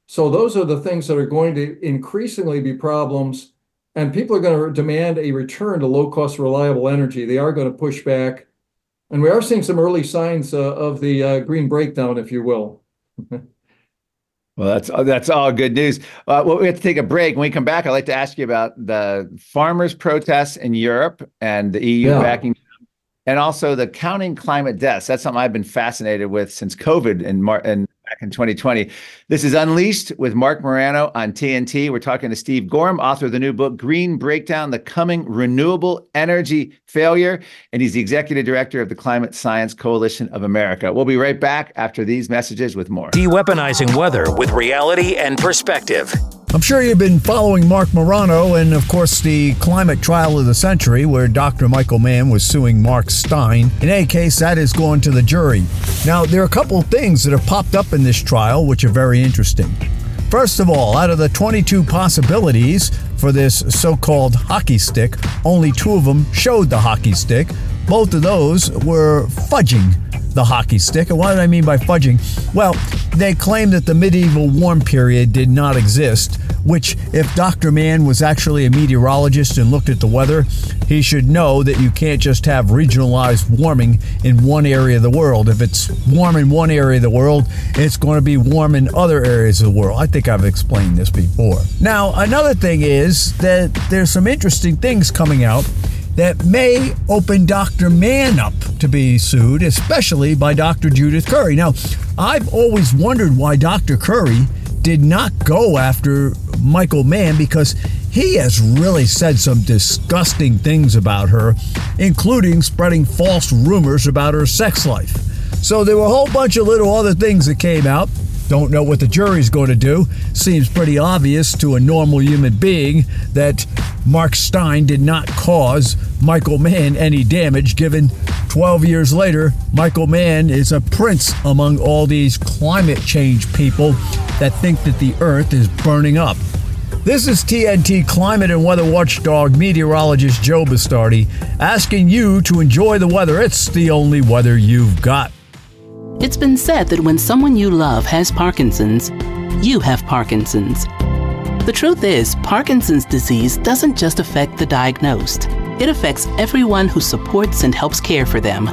So those are the things that are going to increasingly be problems. And people are going to demand a return to low cost, reliable energy. They are going to push back. And we are seeing some early signs uh, of the uh, green breakdown, if you will. well, that's that's all good news. Uh, well, we have to take a break. When we come back, I'd like to ask you about the farmers' protests in Europe and the EU yeah. backing, and also the counting climate deaths. That's something I've been fascinated with since COVID in Mar- in back in 2020. This is Unleashed with Marc Morano on TNT. We're talking to Steve Goreham, author of the new book, Green Breakdown The Coming Renewable Energy Failure. And he's the executive director of the Climate Science Coalition of America. We'll be right back after these messages with more. De weaponizing weather with reality and perspective. I'm sure you've been following Marc Morano and, of course, the climate trial of the century where Dr. Michael Mann was suing Mark Steyn. In any case, that is going to the jury. Now, there are a couple of things that have popped up in this trial which are very interesting. First of all, out of the 22 possibilities for this so called hockey stick, only two of them showed the hockey stick. Both of those were fudging the hockey stick. And what do I mean by fudging? Well, they claim that the medieval warm period did not exist, which, if Dr. Mann was actually a meteorologist and looked at the weather, he should know that you can't just have regionalized warming in one area of the world. If it's warm in one area of the world, it's going to be warm in other areas of the world. I think I've explained this before. Now, another thing is that there's some interesting things coming out that may open Dr. Mann up to be sued, especially by Dr. Judith Curry. Now, I've always wondered why Dr. Curry did not go after Michael Mann because he has really said some disgusting things about her, including spreading false rumors about her sex life. So there were a whole bunch of little other things that came out. Don't know what the jury's going to do. Seems pretty obvious to a normal human being that Mark Steyn did not cause Michael Mann any damage, given 12 years later, Michael Mann is a prince among all these climate change people that think that the earth is burning up. This is TNT climate and weather watchdog meteorologist Joe Bastardi asking you to enjoy the weather. It's the only weather you've got. It's been said that when someone you love has Parkinson's, you have Parkinson's. The truth is, Parkinson's disease doesn't just affect the diagnosed, it affects everyone who supports and helps care for them.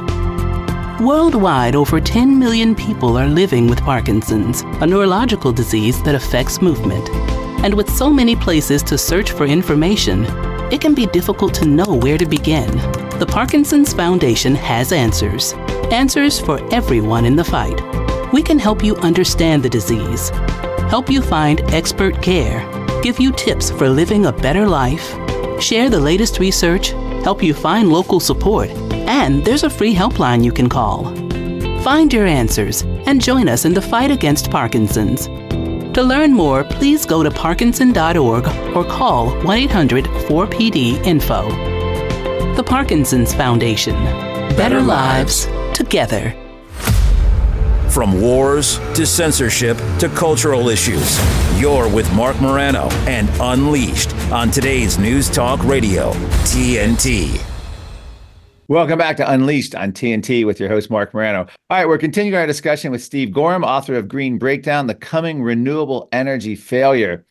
Worldwide, over 10 million people are living with Parkinson's, a neurological disease that affects movement. And with so many places to search for information, it can be difficult to know where to begin. The Parkinson's Foundation has answers. Answers for everyone in the fight. We can help you understand the disease, help you find expert care, give you tips for living a better life, share the latest research, help you find local support, and there's a free helpline you can call. Find your answers and join us in the fight against Parkinson's. To learn more, please go to parkinson.org or call 1 800 4PD Info. The Parkinson's Foundation. Better lives together. From wars to censorship to cultural issues, you're with Marc Morano and Unleashed on today's News Talk Radio, TNT. Welcome back to Unleashed on TNT with your host, Marc Morano. All right, we're continuing our discussion with Steve Goreham, author of Green Breakdown The Coming Renewable Energy Failure.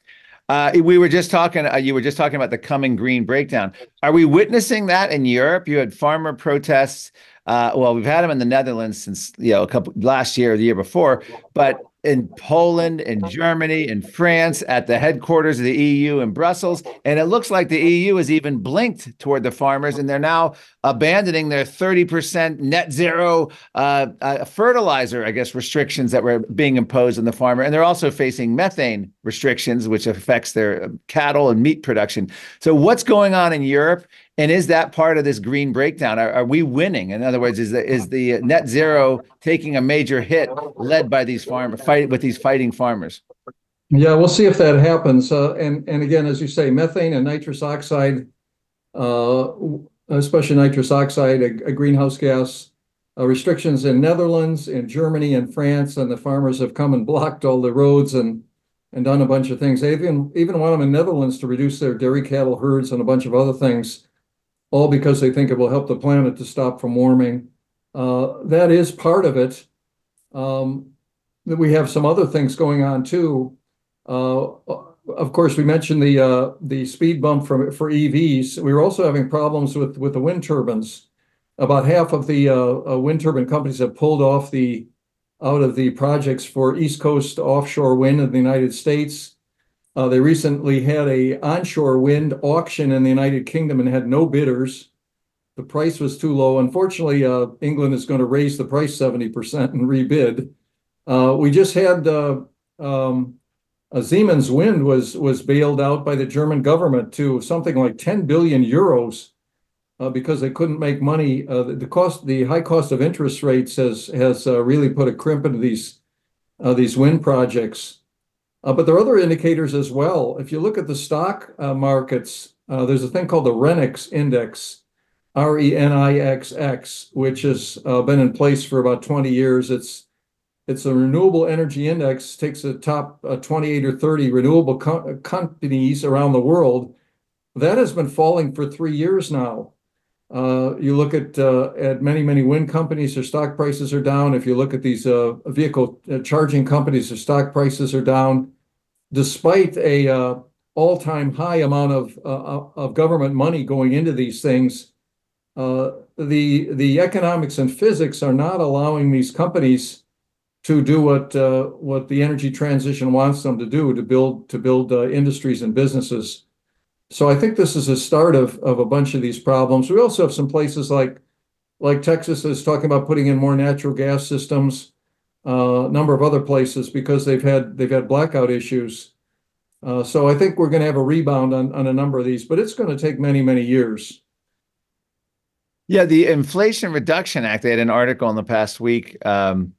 Uh, we were just talking, uh, you were just talking about the coming green breakdown. Are we witnessing that in Europe? You had farmer protests. Uh, well, we've had them in the Netherlands since you know a couple last year or the year before, but in Poland, in Germany, in France, at the headquarters of the EU in Brussels. And it looks like the EU has even blinked toward the farmers, and they're now abandoning their 30% net zero uh, uh, fertilizer, I guess, restrictions that were being imposed on the farmer. And they're also facing methane restrictions, which affects their cattle and meat production. So, what's going on in Europe? And is that part of this green breakdown? Are, are, we winning? In other words, is the is the net zero taking a major hit, led by these farmers, fight with these fighting farmers? Yeah, we'll see if that happens. Uh, and and again, as you say, methane and nitrous oxide, uh, especially nitrous oxide, a, a greenhouse gas uh, restrictions in Netherlands, in Germany, and France, and the farmers have come and blocked all the roads and and done a bunch of things. They even even want them in Netherlands to reduce their dairy cattle herds and a bunch of other things all because they think it will help the planet to stop from warming. Uh, that is part of it. Um, that we have some other things going on too. Uh, of course, we mentioned the uh, the speed bump for for EVs. We were also having problems with with the wind turbines. About half of the uh, uh, wind turbine companies have pulled off the out of the projects for East Coast offshore wind in the United States. Uh, they recently had a onshore wind auction in the United Kingdom and had no bidders. The price was too low. Unfortunately, uh, England is going to raise the price 70% and rebid. Uh, we just had uh, um, Siemens Wind was was bailed out by the German government to something like 10 billion euros uh, because they couldn't make money. Uh, the, the, cost, the high cost of interest rates has has really put a crimp into these these wind projects. Uh, but there are other indicators as well. If you look at the stock uh, markets, uh, there's a thing called the RENIXX index, R E N I X X, which has been in place for about 20 years. It's it's a renewable energy index, takes the top uh, 28 or 30 renewable co- companies around the world. That has been falling for three years now. You look at at many many wind companies, their stock prices are down. If you look at these vehicle charging companies, their stock prices are down. Despite a uh, all-time high amount of uh, of government money going into these things, uh, the the economics and physics are not allowing these companies to do what uh, what the energy transition wants them to do to build to build uh, industries and businesses. So I think this is a start of of a bunch of these problems. We also have some places like like Texas is talking about putting in more natural gas systems. Uh, a number of other places because they've had blackout issues. Uh, so I think we're going to have a rebound on a number of these, but it's going to take many many years. Yeah, the Inflation Reduction Act. They had an article in the past week. Um,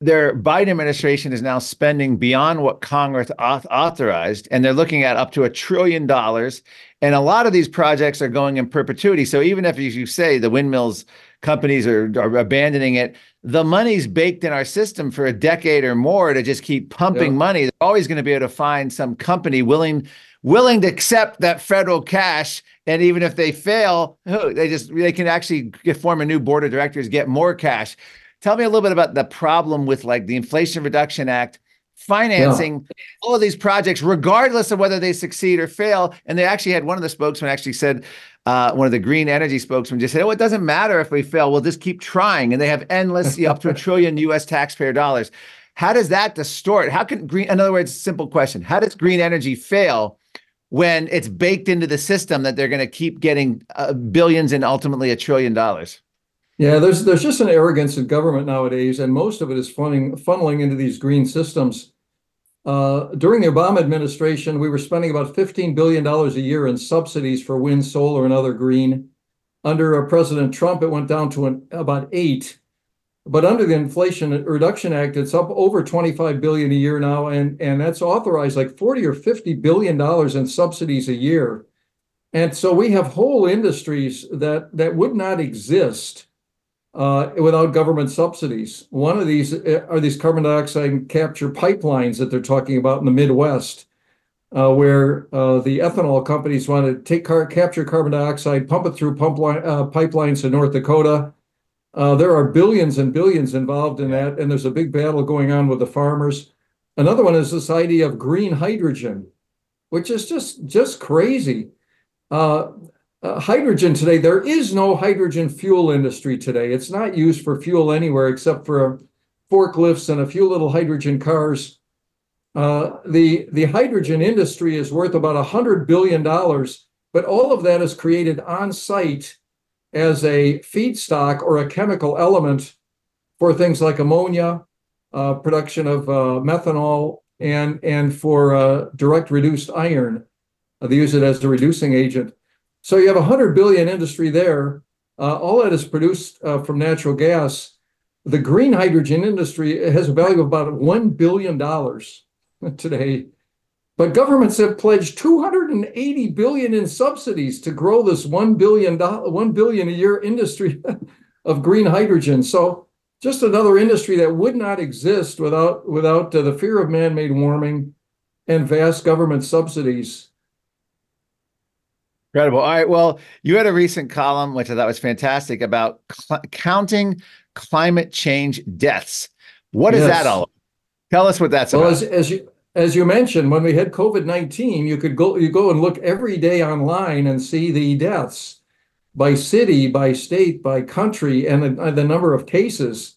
their Biden administration is now spending beyond what Congress authorized, and they're looking at up to a trillion dollars. And a lot of these projects are going in perpetuity. So even if, as you say, the windmills companies are, are abandoning it, the money's baked in our system for a decade or more to just keep pumping yeah. money. They're always going to be able to find some company willing willing to accept that federal cash. And even if they fail, they just they can actually get, form a new board of directors, get more cash. Tell me a little bit about the problem with like the Inflation Reduction Act financing yeah. all of these projects, regardless of whether they succeed or fail. And they actually had one of the spokesmen actually said, uh, one of the green energy spokesmen just said, "Oh, it doesn't matter if we fail. We'll just keep trying." And they have endless, up to a trillion U.S. taxpayer dollars. How does that distort? How can green? In other words, simple question: How does green energy fail when it's baked into the system that they're going to keep getting uh, billions and ultimately a trillion dollars? Yeah, there's there's just an arrogance in government nowadays, and most of it is funneling funneling into these green systems. Uh, during the Obama administration, we were spending about $15 billion a year in subsidies for wind, solar, and other green. Under uh, President Trump, it went down to an, about eight. But under the Inflation Reduction Act, it's up over 25 billion a year now, and, and that's authorized like 40 or 50 billion dollars in subsidies a year. And so we have whole industries that that would not exist without government subsidies. One of these uh, are these carbon dioxide capture pipelines that they're talking about in the Midwest, uh, where uh, the ethanol companies want to capture carbon dioxide, pump it through pump line, uh, pipelines in North Dakota. Uh, there are billions and billions involved in that, and there's a big battle going on with the farmers. Another one is this idea of green hydrogen, which is just just crazy. Uh, hydrogen today, there is no hydrogen fuel industry today. It's not used for fuel anywhere except for forklifts and a few little hydrogen cars. Uh, the the hydrogen industry is worth about a hundred billion dollars, but all of that is created on site as a feedstock or a chemical element for things like ammonia, uh, production of uh, methanol, and and for uh, direct reduced iron. they use it as a reducing agent. So you have a hundred billion industry there. Uh, all that is produced uh, from natural gas. The green hydrogen industry has a value of about one billion dollars today, but governments have pledged 280 billion in subsidies to grow this one billion dollar, one billion a year industry of green hydrogen. So just another industry that would not exist without without uh, the fear of man-made warming and vast government subsidies. Incredible. All right. Well, you had a recent column, which I thought was fantastic, about cl- counting climate change deaths. What is yes. that all? About? Tell us what that's well, about. As, as you as you mentioned, when we had COVID nineteen, you could go you go and look every day online and see the deaths by city, by state, by country, and the, the number of cases.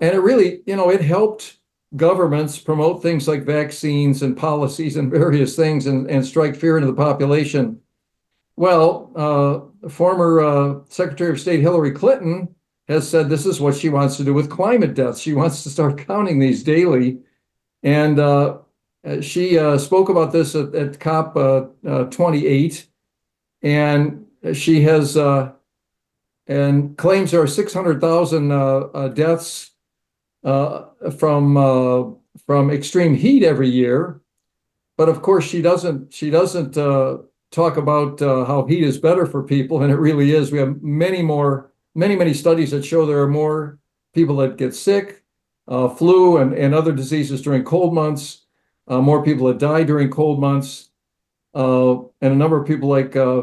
And it really, you know, it helped governments promote things like vaccines and policies and various things and, and strike fear into the population. Well, uh, former uh, Secretary of State Hillary Clinton has said this is what she wants to do with climate deaths. She wants to start counting these daily. And uh, she uh, spoke about this at, at COP uh, uh, 28. And she has and claims there are 600,000 deaths from from extreme heat every year. But of course, she doesn't she doesn't talk about uh, how heat is better for people, and it really is. We have many more, many, many studies that show there are more people that get sick, uh, flu, and, and other diseases during cold months, uh, more people that die during cold months. Uh, and a number of people like uh,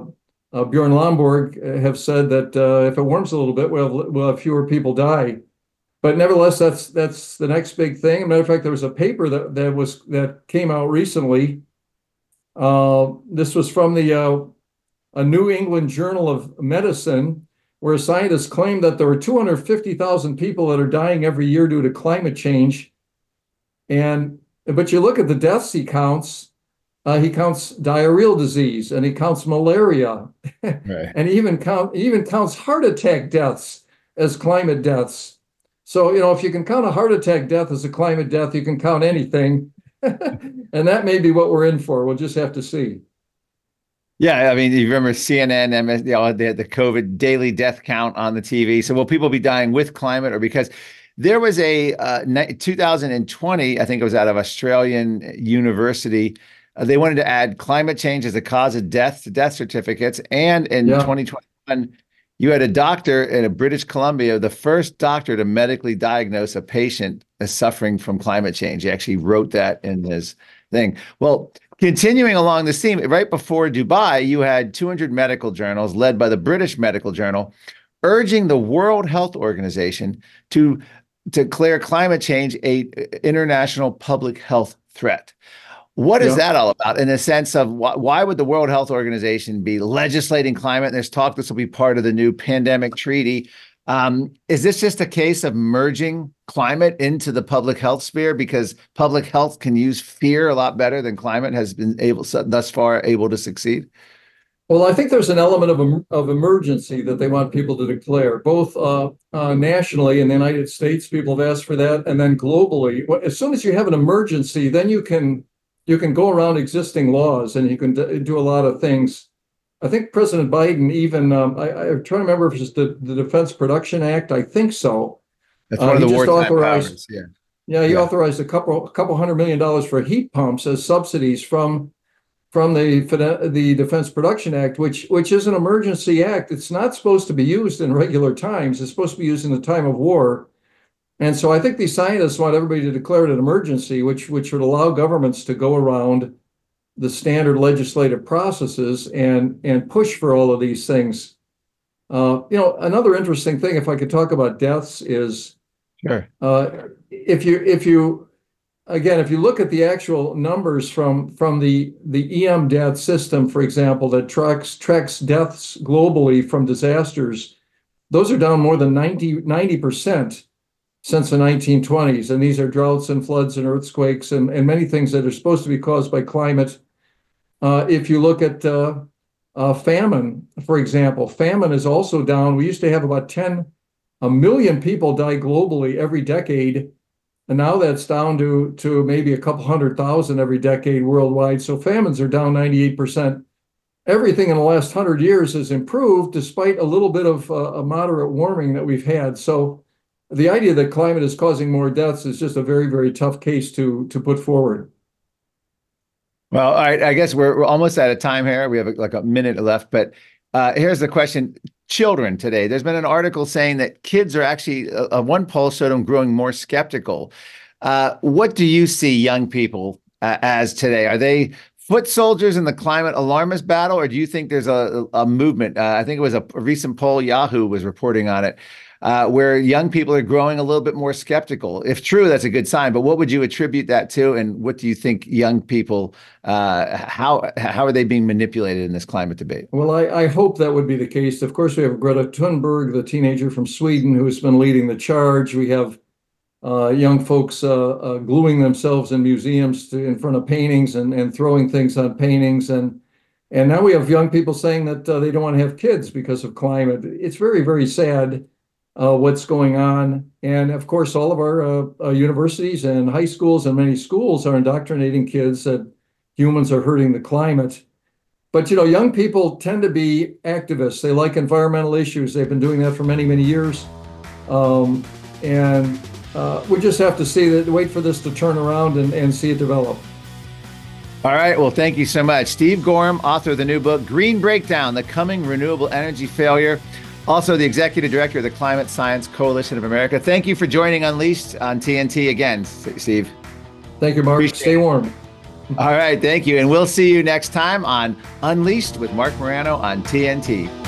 uh, Bjorn Lomborg have said that if it warms a little bit, we'll have, we'll have fewer people die. but nevertheless, that's that's the next big thing. As a matter of fact, there was a paper that that was that came out recently. Uh, this was from the uh, a New England Journal of Medicine, where scientists claim that there are 250,000 people that are dying every year due to climate change. And but you look at the deaths he counts, uh, he counts diarrheal disease and he counts malaria, Right. and he even count he even counts heart attack deaths as climate deaths. So you know if you can count a heart attack death as a climate death, you can count anything, and that may be what we're in for. We'll just have to see. Yeah, I mean, you remember CNN, MS, you know, the, the COVID daily death count on the TV. So, will people be dying with climate or because there was a uh, 2020, I think it was out of Australian University. Uh, they wanted to add climate change as a cause of death to death certificates. And in Yeah. 2021, you had a doctor in a British Columbia, the first doctor to medically diagnose a patient as suffering from climate change. He actually wrote that in his thing. Well, continuing along this theme, right before Dubai, you had 200 medical journals led by the British Medical Journal urging the World Health Organization to declare climate change a international public health threat. What is Yeah. that all about in the sense of why, why would the World Health Organization be legislating climate? There's talk this will be part of the new pandemic treaty. Um, is this just a case of merging climate into the public health sphere because public health can use fear a lot better than climate has been able thus far able to succeed? Well, I think there's an element of, of emergency that they want people to declare, both uh, uh, nationally in the United States. People have asked for that, and then globally. As soon as you have an emergency, then you can you can go around existing laws and you can do a lot of things. I think President Biden even um, I, I'm trying to remember if it's the, the Defense Production Act. I think so. That's Uh, one of he the just authorized- powers. Yeah. Yeah, he Yeah. authorized a couple, a couple hundred million dollars for heat pumps as subsidies from, from the, the Defense Production Act, which, which is an emergency act. It's not supposed to be used in regular times. It's supposed to be used in the time of war. And so I think these scientists want everybody to declare it an emergency, which, which would allow governments to go around the standard legislative processes and, and push for all of these things. Uh, you know, another interesting thing, if I could talk about deaths, is Sure. uh, if you if you again if you look at the actual numbers from from the the EM-DAT system, for example, that tracks tracks deaths globally from disasters, those are down more than 90 percent since the 1920s, and these are droughts and floods and earthquakes and and many things that are supposed to be caused by climate. Uh, if you look at uh, uh, famine, for example, famine is also down. We used to have about 10 a million people die globally every decade, and now that's down to to maybe a couple hundred thousand every decade worldwide. So famines are down 98%. Everything in the last hundred years has improved despite a little bit of uh, a moderate warming that we've had. So the idea that climate is causing more deaths is just a very, very tough case to to put forward. Well, all right. I guess we're, we're almost out of time here. We have like a minute left, but uh, here's the question: Children today. There's been an article saying that kids are actually. Uh, one poll showed them growing more skeptical. Uh, what do you see young people uh, as today? Are they foot soldiers in the climate alarmist battle, or do you think there's a, a movement? Uh, I think it was a, a recent poll Yahoo was reporting on it. Uh, where young people are growing a little bit more skeptical. If true, that's a good sign. But what would you attribute that to, and what do you think young people uh, how how are they being manipulated in this climate debate? Well, I, I hope that would be the case. Of course, we have Greta Thunberg, the teenager from Sweden, who's been leading the charge. We have uh, young folks uh, uh, gluing themselves in museums to, in front of paintings and, and throwing things on paintings, and and now we have young people saying that uh, they don't want to have kids because of climate. It's very very sad what's going on, and of course, all of our uh, uh, universities and high schools and many schools are indoctrinating kids that humans are hurting the climate. But you know, young people tend to be activists. They like environmental issues. They've been doing that for many, many years. Um, and uh, we just have to see that, wait for this to turn around and, and see it develop. All right. Well, thank you so much. Steve Goreham, author of the new book, Green Breakdown The Coming Renewable Energy Failure. Also, the executive director of the Climate Science Coalition of America. Thank you for joining Unleashed on TNT again, Steve. Thank you, Marc. Appreciate Stay warm. All right. Thank you. And we'll see you next time on Unleashed with Marc Morano on TNT.